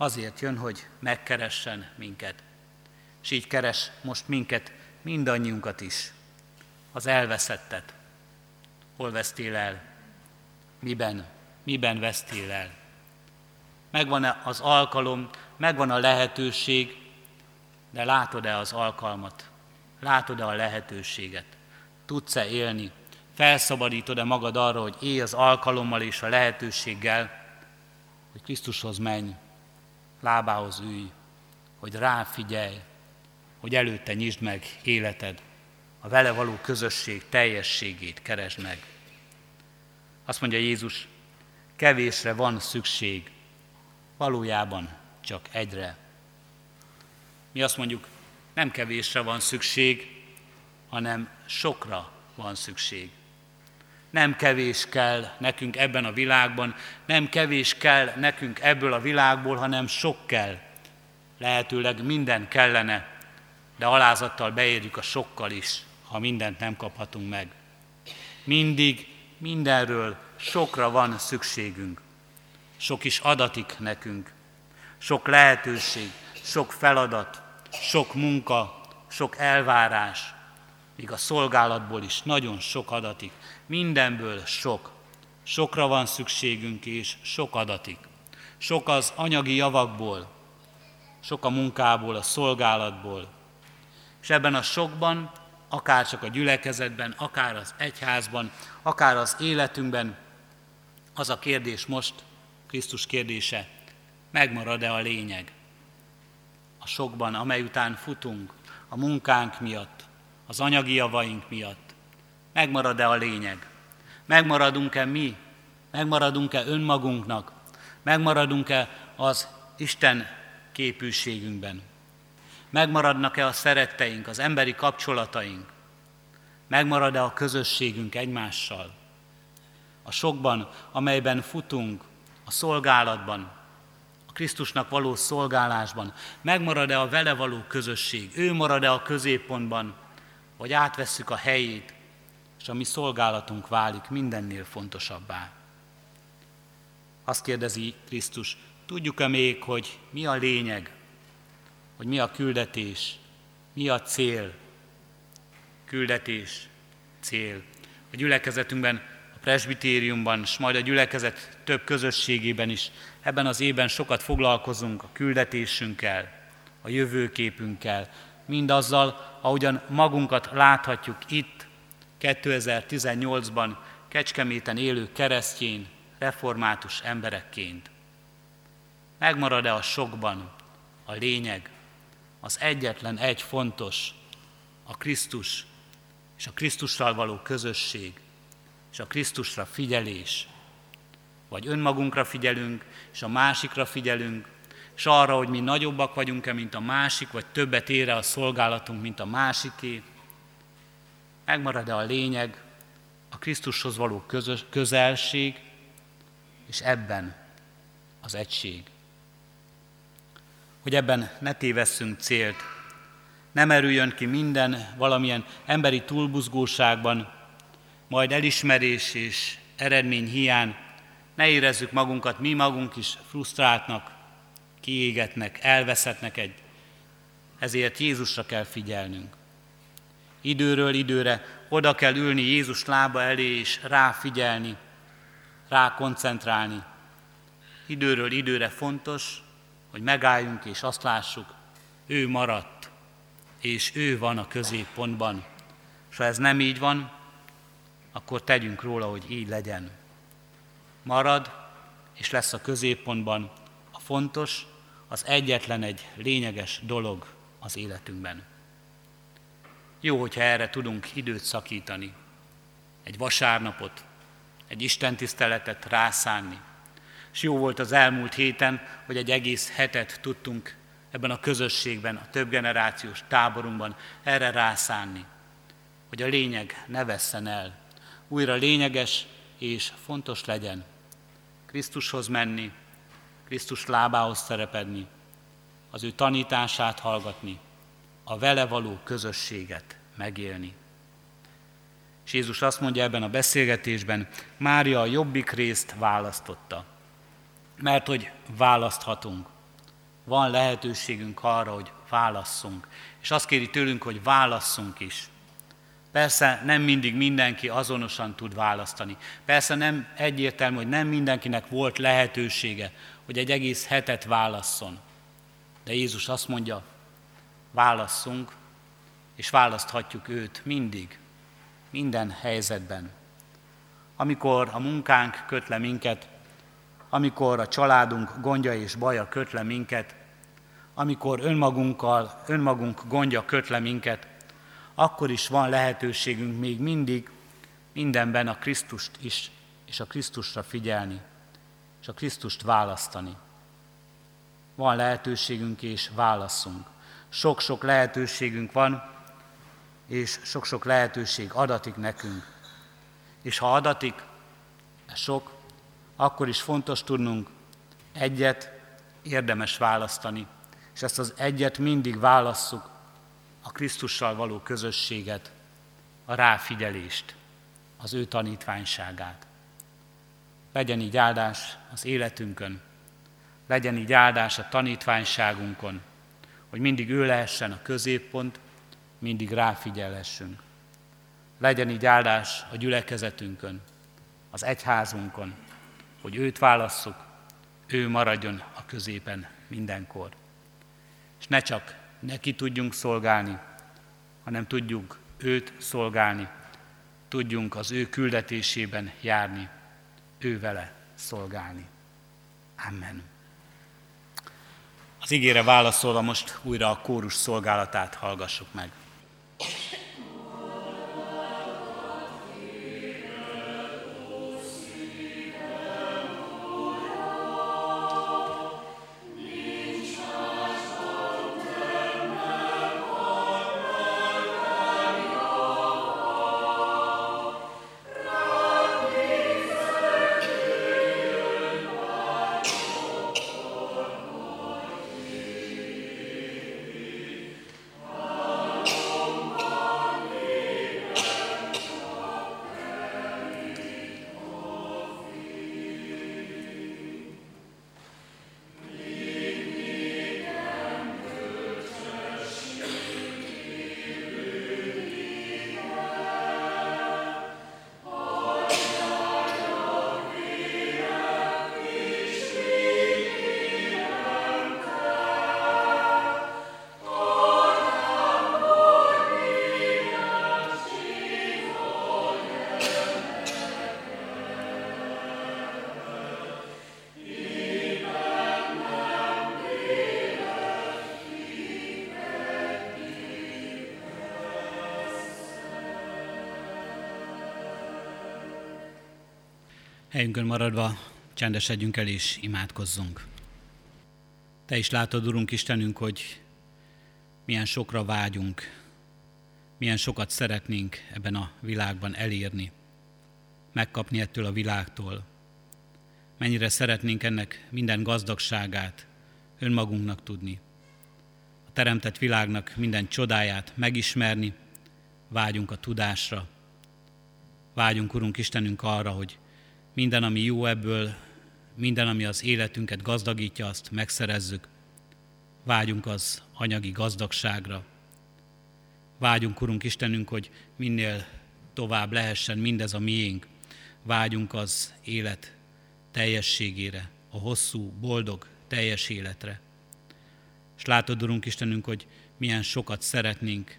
Azért jön, hogy megkeressen minket. És így keres most minket, mindannyiunkat is. Az elveszettet. Hol vesztél el? Miben? Miben vesztél el? Megvan -e az alkalom, megvan a lehetőség, de látod-e az alkalmat? Látod-e a lehetőséget? Tudsz-e élni? Felszabadítod-e magad arra, hogy élj az alkalommal és a lehetőséggel, hogy Krisztushoz menj, lábához ülj, hogy ráfigyelj, hogy előtte nyisd meg életed, a vele való közösség teljességét keresd meg. Azt mondja Jézus, kevésre van szükség, valójában csak egyre. Mi azt mondjuk, nem kevésre van szükség, hanem sokra van szükség. Nem kevés kell nekünk ebben a világban, nem kevés kell nekünk ebből a világból, hanem sok kell. Lehetőleg minden kellene, de alázattal beérjük a sokkal is, ha mindent nem kaphatunk meg. Mindig, mindenről sokra van szükségünk. Sok is adatik nekünk. Sok lehetőség, sok feladat, sok munka, sok elvárás, míg a szolgálatból is nagyon sok adatik. Mindenből sok. Sokra van szükségünk és sok adatik. Sok az anyagi javakból, sok a munkából, a szolgálatból. És ebben a sokban, akár csak a gyülekezetben, akár az egyházban, akár az életünkben, az a kérdés most, Krisztus kérdése, megmarad-e a lényeg? A sokban, amely után futunk, a munkánk miatt, az anyagi javaink miatt, megmarad-e a lényeg? Megmaradunk-e mi? Megmaradunk-e önmagunknak? Megmaradunk-e az Isten képűségünkben? Megmaradnak-e a szeretteink, az emberi kapcsolataink? Megmarad-e a közösségünk egymással? A sokban, amelyben futunk, a szolgálatban, a Krisztusnak való szolgálásban, megmarad-e a vele való közösség? Ő marad-e a középpontban, vagy átvesszük a helyét, és a mi szolgálatunk válik mindennél fontosabbá. Azt kérdezi Krisztus, tudjuk-e még, hogy mi a lényeg, hogy mi a küldetés, mi a cél? Küldetés, cél. A gyülekezetünkben, a presbitériumban, és majd a gyülekezet több közösségében is ebben az évben sokat foglalkozunk a küldetésünkkel, a jövőképünkkel, mindazzal, ahogyan magunkat láthatjuk itt, 2018-ban Kecskeméten élő keresztjén, református emberekként? Megmarad-e a sokban a lényeg, az egyetlen egy fontos, a Krisztus és a Krisztussal való közösség, és a Krisztusra figyelés, vagy önmagunkra figyelünk, és a másikra figyelünk, és arra, hogy mi nagyobbak vagyunk-e, mint a másik, vagy többet ére a szolgálatunk, mint a másiké, megmarad-e a lényeg, a Krisztushoz való közös, közelség, és ebben az egység. Hogy ebben ne tévesszünk célt, nem erüljön ki minden valamilyen emberi túlbuzgóságban, majd elismerés és eredmény hiány, ne érezzük magunkat mi magunk is frusztráltnak, kiégetnek, elveszetnek egy. Ezért Jézusra kell figyelnünk. Időről időre oda kell ülni Jézus lába elé, és ráfigyelni, rá koncentrálni. Időről időre fontos, hogy megálljunk és azt lássuk, ő maradt, és ő van a középpontban. És ha ez nem így van, akkor tegyünk róla, hogy így legyen. Marad, és lesz a középpontban a fontos, az egyetlen egy lényeges dolog az életünkben. Jó, hogyha erre tudunk időt szakítani, egy vasárnapot, egy istentiszteletet rászánni. És jó volt az elmúlt héten, hogy egy egész hetet tudtunk ebben a közösségben, a több generációs táborunkban erre rászánni, hogy a lényeg ne vesszen el, újra lényeges és fontos legyen Krisztushoz menni, Krisztus lábához szerepedni, az ő tanítását hallgatni, a vele való közösséget megélni. És Jézus azt mondja ebben a beszélgetésben, Mária a jobbik részt választotta. Mert hogy választhatunk. Van lehetőségünk arra, hogy válasszunk. És azt kéri tőlünk, hogy válasszunk is. Persze nem mindig mindenki azonosan tud választani. Persze nem egyértelmű, hogy nem mindenkinek volt lehetősége, hogy egy egész hetet válasszon. De Jézus azt mondja, válasszunk, és választhatjuk őt mindig, minden helyzetben. Amikor a munkánk köt le minket, amikor a családunk gondja és baja köt le minket, amikor önmagunkkal, önmagunk gondja köt le minket, akkor is van lehetőségünk még mindig mindenben a Krisztust is, és a Krisztusra figyelni, és a Krisztust választani. Van lehetőségünk és válaszunk. Sok-sok lehetőségünk van, és sok-sok lehetőség adatik nekünk. És ha adatik, sok, akkor is fontos tudnunk egyet érdemes választani, és ezt az egyet mindig válasszuk, a Krisztussal való közösséget, a ráfigyelést, az ő tanítványságát. Legyen így áldás az életünkön, legyen így áldás a tanítványságunkon, hogy mindig ő lehessen a középpont, mindig ráfigyelhessünk. Legyen így áldás a gyülekezetünkön, az egyházunkon, hogy őt válasszuk, ő maradjon a középen mindenkor. És ne csak neki tudjunk szolgálni, hanem tudjuk őt szolgálni, tudjunk az ő küldetésében járni, ő vele szolgálni. Amen. Az ígére válaszolva most újra a kórus szolgálatát hallgassuk meg. Helyünkön maradva csendesedjünk el és imádkozzunk. Te is látod, Urunk Istenünk, hogy milyen sokra vágyunk, milyen sokat szeretnénk ebben a világban elérni, megkapni ettől a világtól. Mennyire szeretnénk ennek minden gazdagságát önmagunknak tudni. A teremtett világnak minden csodáját megismerni, vágyunk a tudásra, vágyunk, Urunk Istenünk, arra, hogy minden, ami jó ebből, minden, ami az életünket gazdagítja, azt megszerezzük. Vágyunk az anyagi gazdagságra. Vágyunk, Urunk Istenünk, hogy minél tovább lehessen mindez a miénk. Vágyunk az élet teljességére, a hosszú, boldog, teljes életre. És látod, Urunk Istenünk, hogy milyen sokat szeretnénk.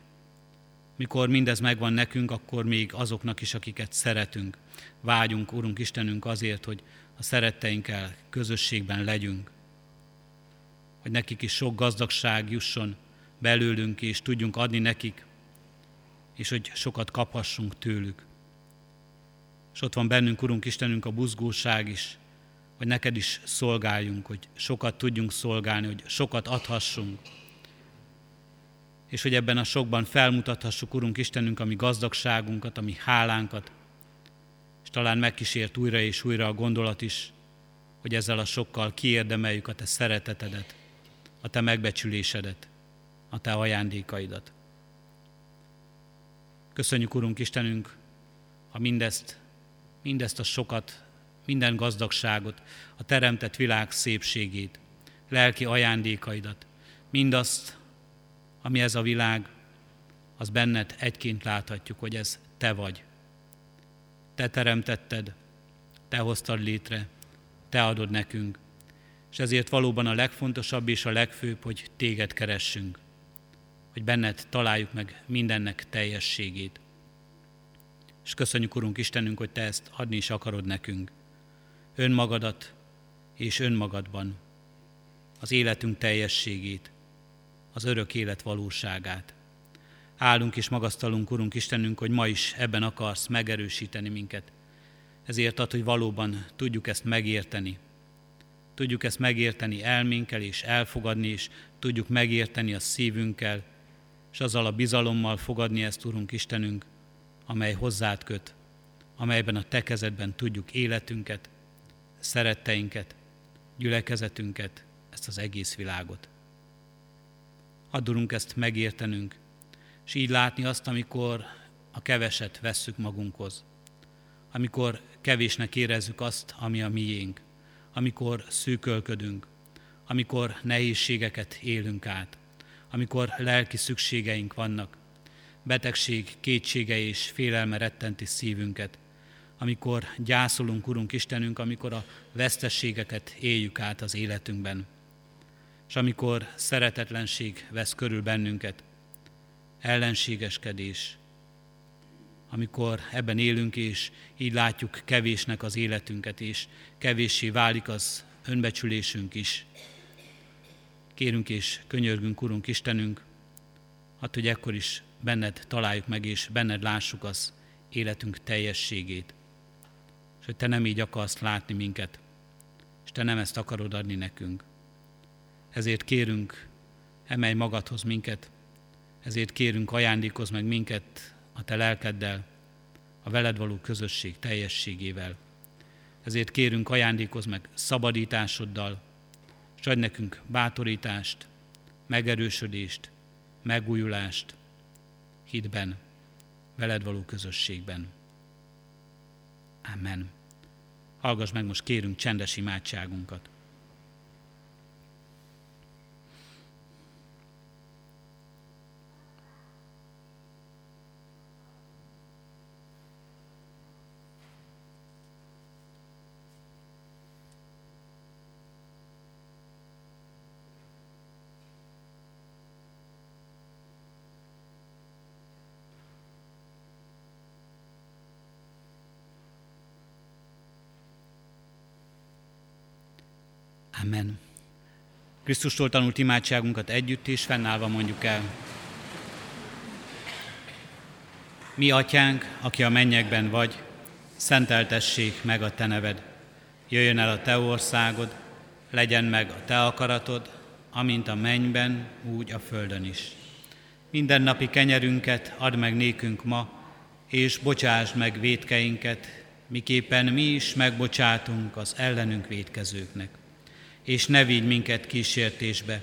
Mikor mindez megvan nekünk, akkor még azoknak is, akiket szeretünk. Vágyunk, Urunk Istenünk, azért, hogy a szeretteinkkel közösségben legyünk. Hogy nekik is sok gazdagság jusson belőlünk, és tudjunk adni nekik, és hogy sokat kaphassunk tőlük. És ott van bennünk, Urunk Istenünk, a buzgóság is, hogy neked is szolgáljunk, hogy sokat tudjunk szolgálni, hogy sokat adhassunk. És hogy ebben a sokban felmutathassuk, Urunk Istenünk, a mi gazdagságunkat, a mi hálánkat, és talán megkísért újra és újra a gondolat is, hogy ezzel a sokkal kiérdemeljük a Te szeretetedet, a Te megbecsülésedet, a Te ajándékaidat. Köszönjük, Urunk Istenünk, ha mindezt, mindezt a sokat, minden gazdagságot, a teremtett világ szépségét, lelki ajándékaidat, mindazt, ami ez a világ, az benned egyként láthatjuk, hogy ez Te vagy. Te teremtetted, Te hoztad létre, Te adod nekünk, és ezért valóban a legfontosabb és a legfőbb, hogy Téged keressünk, hogy benned találjuk meg mindennek teljességét. És köszönjük, Urunk Istenünk, hogy Te ezt adni is akarod nekünk. Önmagadat és önmagadban, az életünk teljességét, az örök élet valóságát. Állunk és magasztalunk, Urunk Istenünk, hogy ma is ebben akarsz megerősíteni minket. Ezért ad, hogy valóban tudjuk ezt megérteni. Tudjuk ezt megérteni elménkkel és elfogadni, és tudjuk megérteni a szívünkkel, és azzal a bizalommal fogadni ezt, Urunk Istenünk, amely hozzád köt, amelyben a Te kezedben tudjuk életünket, szeretteinket, gyülekezetünket, ezt az egész világot. Addurunk ezt megértenünk, és így látni azt, amikor a keveset vesszük magunkhoz, amikor kevésnek érezzük azt, ami a miénk, amikor szűkölködünk, amikor nehézségeket élünk át, amikor lelki szükségeink vannak, betegség, kétsége és félelme rettenti szívünket, amikor gyászolunk, Urunk Istenünk, amikor a vesztességeket éljük át az életünkben, és amikor szeretetlenség vesz körül bennünket, ellenségeskedés, amikor ebben élünk, és így látjuk kevésnek az életünket, és kevéssé válik az önbecsülésünk is. Kérünk és könyörgünk, Urunk Istenünk, hát, hogy ekkor is benned találjuk meg, és benned lássuk az életünk teljességét. És hogy Te nem így akarsz látni minket, és Te nem ezt akarod adni nekünk. Ezért kérünk, emelj magadhoz minket, ezért kérünk, ajándékozz meg minket a Te lelkeddel, a veled való közösség teljességével. Ezért kérünk, ajándékozz meg szabadításoddal, és adj nekünk bátorítást, megerősödést, megújulást, hitben, veled való közösségben. Amen. Hallgass meg most kérünk csendes imádságunkat. Amen. Krisztustól tanult imádságunkat együtt és fennállva mondjuk el. Mi atyánk, aki a mennyekben vagy, szenteltessék meg a Te neved. Jöjjön el a Te országod, legyen meg a Te akaratod, amint a mennyben, úgy a földön is. Minden napi kenyerünket add meg nékünk ma, és bocsásd meg védkeinket, miképpen mi is megbocsátunk az ellenünk védkezőknek. És ne vigy minket kísértésbe,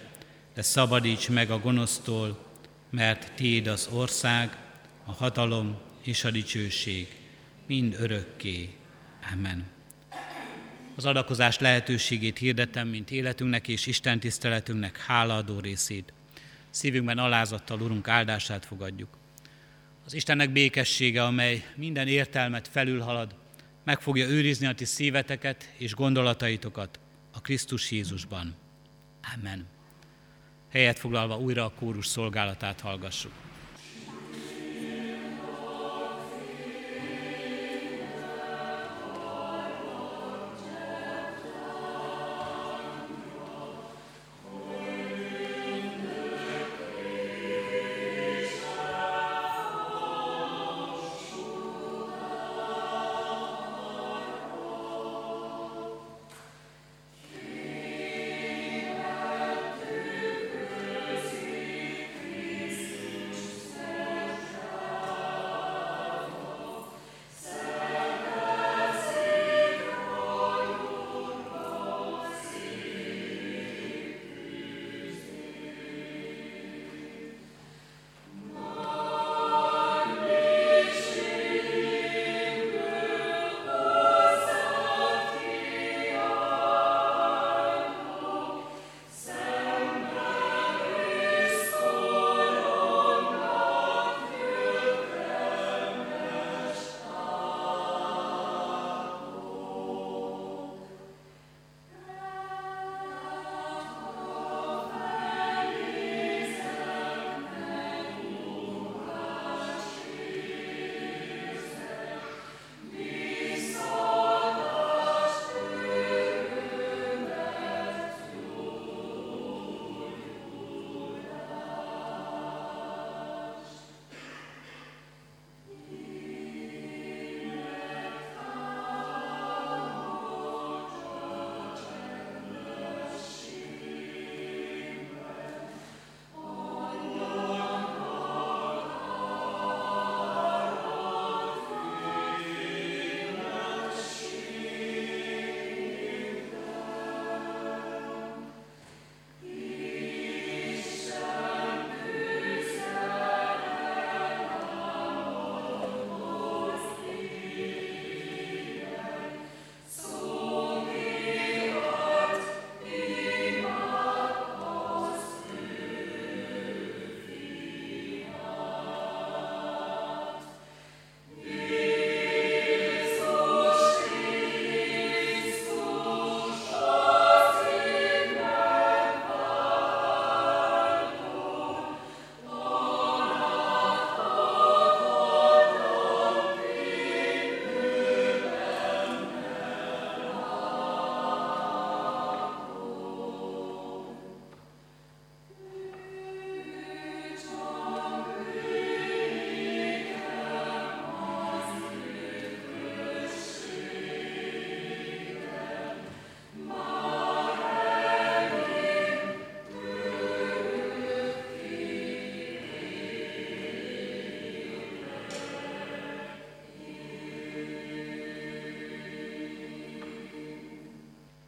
de szabadíts meg a gonosztól, mert Tiéd az ország, a hatalom és a dicsőség, mind örökké. Amen. Az adakozás lehetőségét hirdetem, mint életünknek és Isten tiszteletünknek hálaadó részét. Szívünkben alázattal Urunk áldását fogadjuk. Az Istennek békessége, amely minden értelmet felülhalad, meg fogja őrizni a ti szíveteket és gondolataitokat a Krisztus Jézusban. Amen. Helyet foglalva újra a kórus szolgálatát hallgassuk.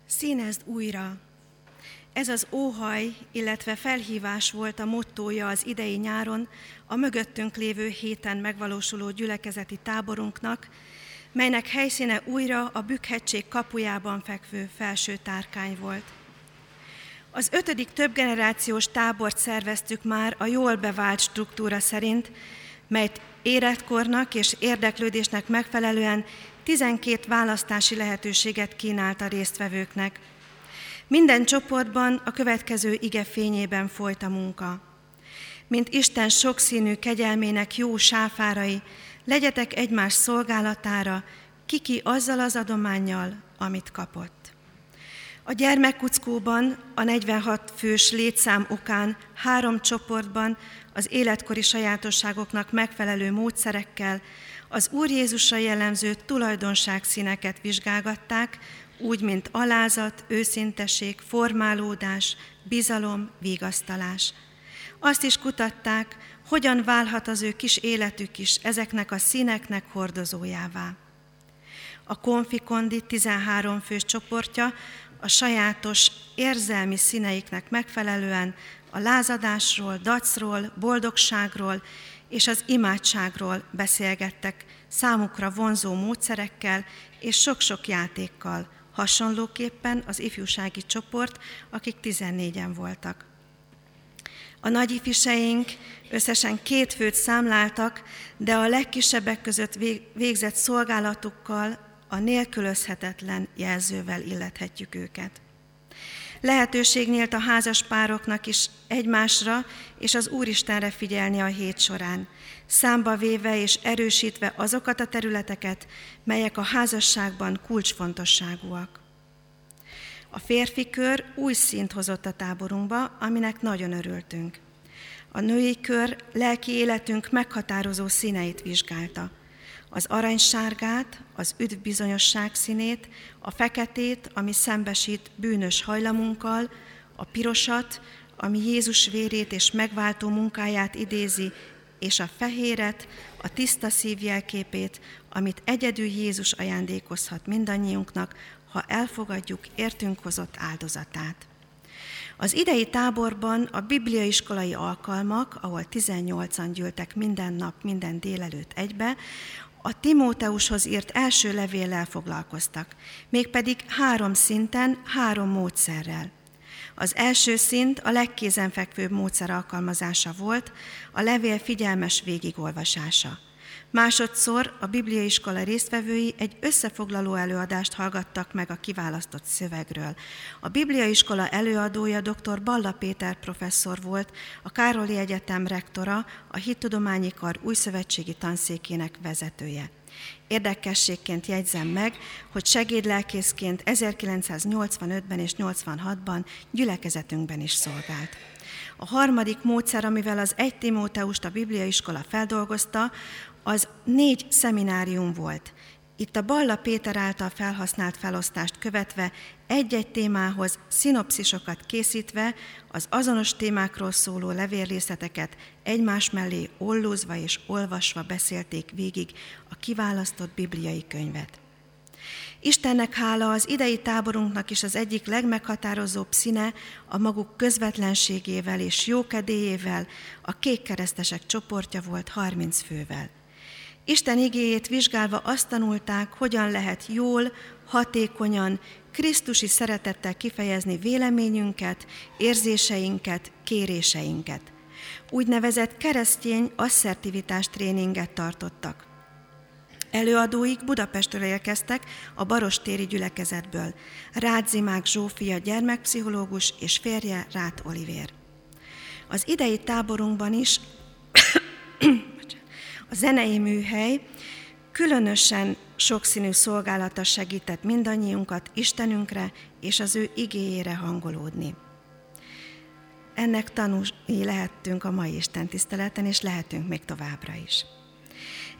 Színezd újra! Ez az óhaj, illetve felhívás volt a mottója az idei nyáron a mögöttünk lévő héten megvalósuló gyülekezeti táborunknak, melynek helyszíne újra a Bükkhegység kapujában fekvő felső tárkány volt. Az ötödik többgenerációs tábort szerveztük már a jól bevált struktúra szerint, melyet életkornak és érdeklődésnek megfelelően 12 választási lehetőséget kínált a résztvevőknek. Minden csoportban a következő ige fényében folyt a munka. Mint Isten sokszínű kegyelmének jó sáfárai, legyetek egymás szolgálatára, kiki azzal az adományjal, amit kapott. A gyermekkuckóban a 46 fős létszám okán három csoportban az életkori sajátosságoknak megfelelő módszerekkel Az Úr Jézusra jellemző tulajdonságszíneket vizsgálgatták, úgy, mint alázat, őszinteség, formálódás, bizalom, vigasztalás. Azt is kutatták, hogyan válhat az ő kis életük is ezeknek a színeknek hordozójává. A Konfikondi 13 fős csoportja a sajátos érzelmi színeiknek megfelelően a lázadásról, dacról, boldogságról és az imádságról beszélgettek számukra vonzó módszerekkel és sok-sok játékkal, hasonlóképpen az ifjúsági csoport, akik 14-en voltak. A nagy ifjúseink összesen két főt számláltak, de a legkisebbek között végzett szolgálatukkal a nélkülözhetetlen jelzővel illethetjük őket. Lehetőség nyílt a házas pároknak is egymásra és az Úristenre figyelni a hét során, számba véve és erősítve azokat a területeket, melyek a házasságban kulcsfontosságúak. A férfi kör új szint hozott a táborunkba, aminek nagyon örültünk. A női kör lelki életünk meghatározó színeit vizsgálta. Az aranysárgát, az üdvbizonyosság színét, a feketét, ami szembesít bűnös hajlamunkkal, a pirosat, ami Jézus vérét és megváltó munkáját idézi, és a fehéret, a tiszta szív jelképét, amit egyedül Jézus ajándékozhat mindannyiunknak, ha elfogadjuk értünk hozott áldozatát. Az idei táborban a bibliaiskolai alkalmak, ahol 18-an gyűltek minden nap, minden délelőtt egybe, a Timóteushoz írt első levéllel foglalkoztak, mégpedig három szinten, három módszerrel. Az első szint a legkézenfekvőbb módszer alkalmazása volt, a levél figyelmes végigolvasása. Másodszor a bibliaiskola résztvevői egy összefoglaló előadást hallgattak meg a kiválasztott szövegről. A bibliaiskola előadója dr. Balla Péter professzor volt, a Károli Egyetem rektora, a Hittudományi Kar újszövetségi tanszékének vezetője. Érdekességként jegyzem meg, hogy segédlelkészként 1985-ben és 86-ban gyülekezetünkben is szolgált. A harmadik módszer, amivel az egy Timóteust a Bibliaiskola feldolgozta, az négy szeminárium volt. Itt a Balla Péter által felhasznált felosztást követve egy-egy témához szinopszisokat készítve az azonos témákról szóló levélrészleteket egymás mellé ollózva és olvasva beszélték végig a kiválasztott bibliai könyvet. Istennek hála az idei táborunknak is az egyik legmeghatározóbb színe a maguk közvetlenségével és jókedélyével a kékkeresztesek csoportja volt 30 fővel. Isten igéjét vizsgálva azt tanulták, hogyan lehet jól, hatékonyan, Krisztusi szeretettel kifejezni véleményünket, érzéseinket, kéréseinket. Úgynevezett keresztény asszertivitás tréninget tartottak. Előadóik Budapestről érkeztek a Barostéri gyülekezetből. Rádzimák Zsófia gyermekpszichológus és férje Rát Olivér. Az idei táborunkban is a zenei műhely különösen sokszínű szolgálata segített mindannyiunkat Istenünkre és az ő igéjére hangolódni. Ennek tanúi lehettünk a mai Isten tiszteleten, és lehetünk még továbbra is.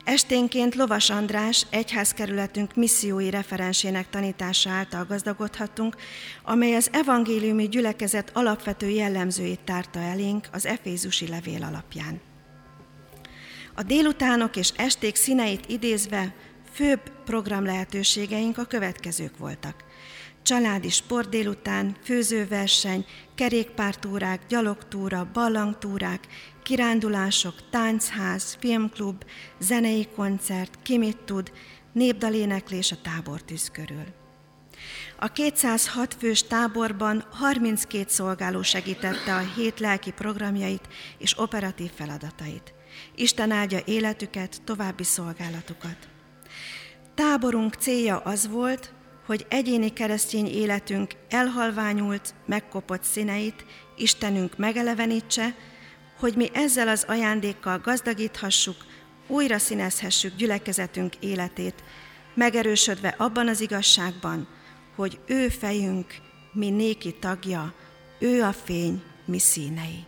Esténként Lovas András egyházkerületünk missziói referensének tanítása által gazdagodhatunk, amely az evangéliumi gyülekezet alapvető jellemzőit tárta elénk az Efézusi levél alapján. A délutánok és esték színeit idézve főbb program lehetőségeink a következők voltak. Családi sport délután, főzőverseny, kerékpártúrák, gyalogtúra, ballangtúrák, kirándulások, táncház, filmklub, zenei koncert, ki mit tud, népdaléneklés a tábortűz körül. A 206 fős táborban 32 szolgáló segítette a hét lelki programjait és operatív feladatait. Isten áldja életüket, további szolgálatukat. Táborunk célja az volt, hogy egyéni keresztény életünk elhalványult, megkopott színeit Istenünk megelevenítse, hogy mi ezzel az ajándékkal gazdagíthassuk, újra színezhessük gyülekezetünk életét, megerősödve abban az igazságban, hogy ő fejünk, mi néki tagja, ő a fény, mi színei.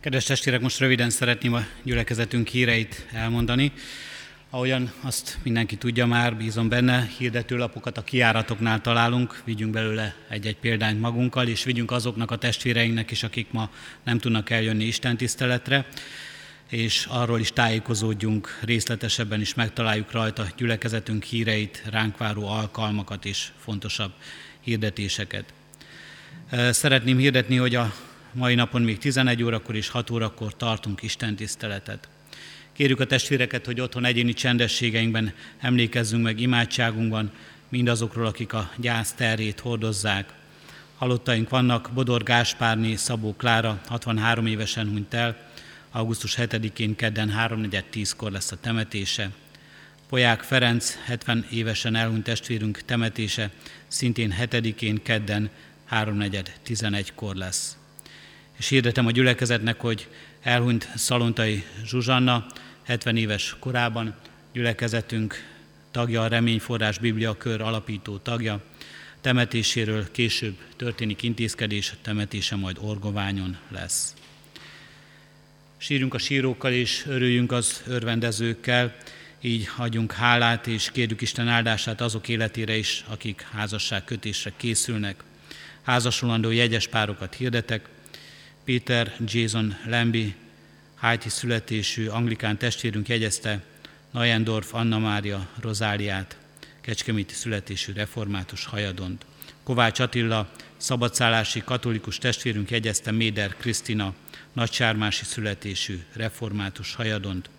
Kedves testvérek, most röviden szeretném a gyülekezetünk híreit elmondani. Ahogyan azt mindenki tudja már, bízom benne, hirdetőlapokat a kiáratoknál találunk, vigyünk belőle egy-egy példányt magunkkal, és vigyünk azoknak a testvéreinknek is, akik ma nem tudnak eljönni Isten tiszteletre, és arról is tájékozódjunk részletesebben is, megtaláljuk rajta gyülekezetünk híreit, ránk váró alkalmakat és fontosabb hirdetéseket. Szeretném hirdetni, hogy a mai napon még 11 órakor és 6 órakor tartunk Isten tiszteletet. Kérjük a testvéreket, hogy otthon egyéni csendességeinkben emlékezzünk meg imádságunkban mindazokról, akik a gyász terét hordozzák. Halottaink vannak, Bodor Gáspárné Szabó Klára 63 évesen hunyt el, augusztus 7-én kedden 3.4.10-kor lesz a temetése. Poják Ferenc 70 évesen elhunyt testvérünk temetése szintén 7-én kedden 3.4.11-kor lesz. És hirdetem a gyülekezetnek, hogy elhunyt Szalontai Zsuzsanna, 70 éves korában gyülekezetünk tagja, a Reményforrás Biblia kör alapító tagja. Temetéséről később történik intézkedés, temetése majd Orgoványon lesz. Sírjunk a sírókkal és örüljünk az örvendezőkkel, így adjunk hálát és kérjük Isten áldását azok életére is, akik házasság kötésre készülnek. Házasulandó jegyes párokat hirdetek, Péter Jason Lembi, Hájti születésű anglikán testvérünk jegyezte Najendorf Anna Mária Rozáliát, Kecskeméti születésű református hajadont. Kovács Attila, szabadszállási katolikus testvérünk jegyezte Méder Krisztina, nagysármási születésű református hajadont,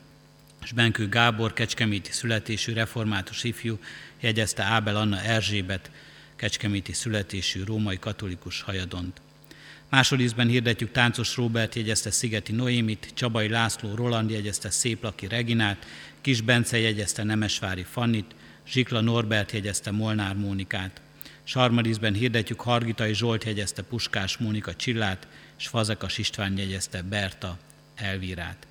és Benkő Gábor, kecskeméti születésű református ifjú, jegyezte Ábel Anna Erzsébet, kecskeméti születésű római katolikus hajadont. Másodízben hirdetjük Táncos Róbert jegyezte Szigeti Noémit, Csabai László Roland jegyezte Széplaki Reginát, Kis Bence jegyezte Nemesvári Fannit, Zsikla Norbert jegyezte Molnár Mónikát. Sarmadízben hirdetjük Hargitai Zsolt jegyezte Puskás Mónika Csillát, és Fazekas István jegyezte Berta Elvírát.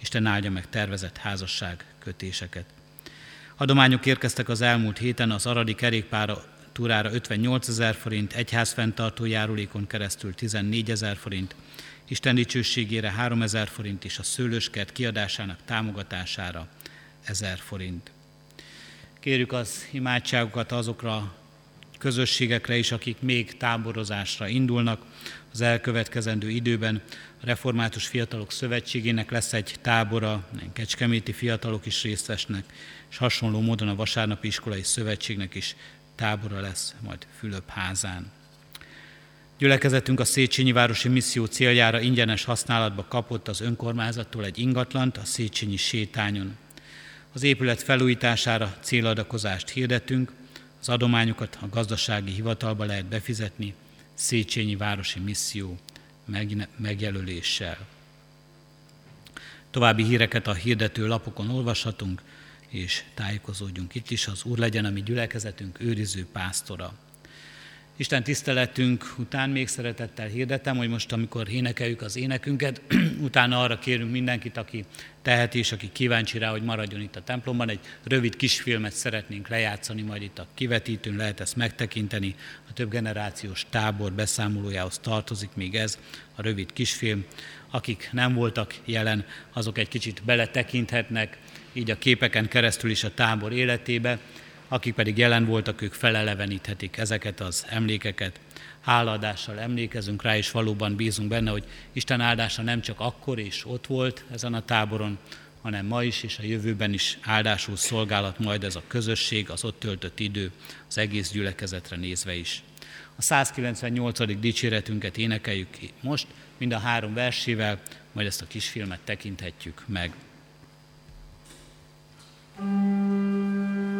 Isten áldja meg tervezett házasság kötéseket. Adományok érkeztek az elmúlt héten az Aradi kerékpára túrára 58 ezer forint, egyház fenntartó járulékon keresztül 14 ezer forint, Isten dicsőségére 3 ezer forint és a szőlőskert kiadásának támogatására 1000 forint. Kérjük az imádságokat azokra közösségekre is, akik még táborozásra indulnak. Az elkövetkezendő időben a Református Fiatalok Szövetségének lesz egy tábora, kecskeméti fiatalok is részt vesznek, és hasonló módon a Vasárnapi Iskolai Szövetségnek is tábora lesz majd Fülöp házán. Gyülekezetünk a Széchenyi Városi Misszió céljára ingyenes használatba kapott az önkormányzattól egy ingatlant a Széchenyi sétányon. Az épület felújítására céladakozást hirdetünk, az adományokat a gazdasági hivatalba lehet befizetni Széchenyi Városi Misszió megjelöléssel. További híreket a hirdető lapokon olvashatunk, és tájékozódjunk itt is. Az Úr legyen a mi gyülekezetünk őriző pásztora. Isten tiszteletünk után még szeretettel hirdetem, hogy most, amikor énekeljük az énekünket, utána arra kérünk mindenkit, aki teheti és aki kíváncsi rá, hogy maradjon itt a templomban. Egy rövid kisfilmet szeretnénk lejátszani, majd itt a kivetítőn lehet ezt megtekinteni. A több generációs tábor beszámolójához tartozik még ez, a rövid kisfilm. Akik nem voltak jelen, azok egy kicsit beletekinthetnek, így a képeken keresztül is a tábor életébe, akik pedig jelen voltak, ők feleleveníthetik ezeket az emlékeket. Háladással emlékezünk rá, és valóban bízunk benne, hogy Isten áldása nem csak akkor és ott volt ezen a táboron, hanem ma is és a jövőben is áldásul szolgálat majd ez a közösség, az ott töltött idő, az egész gyülekezetre nézve is. A 198. dicséretünket énekeljük ki most, mind a három versével, majd ezt a kisfilmet tekinthetjük meg. うん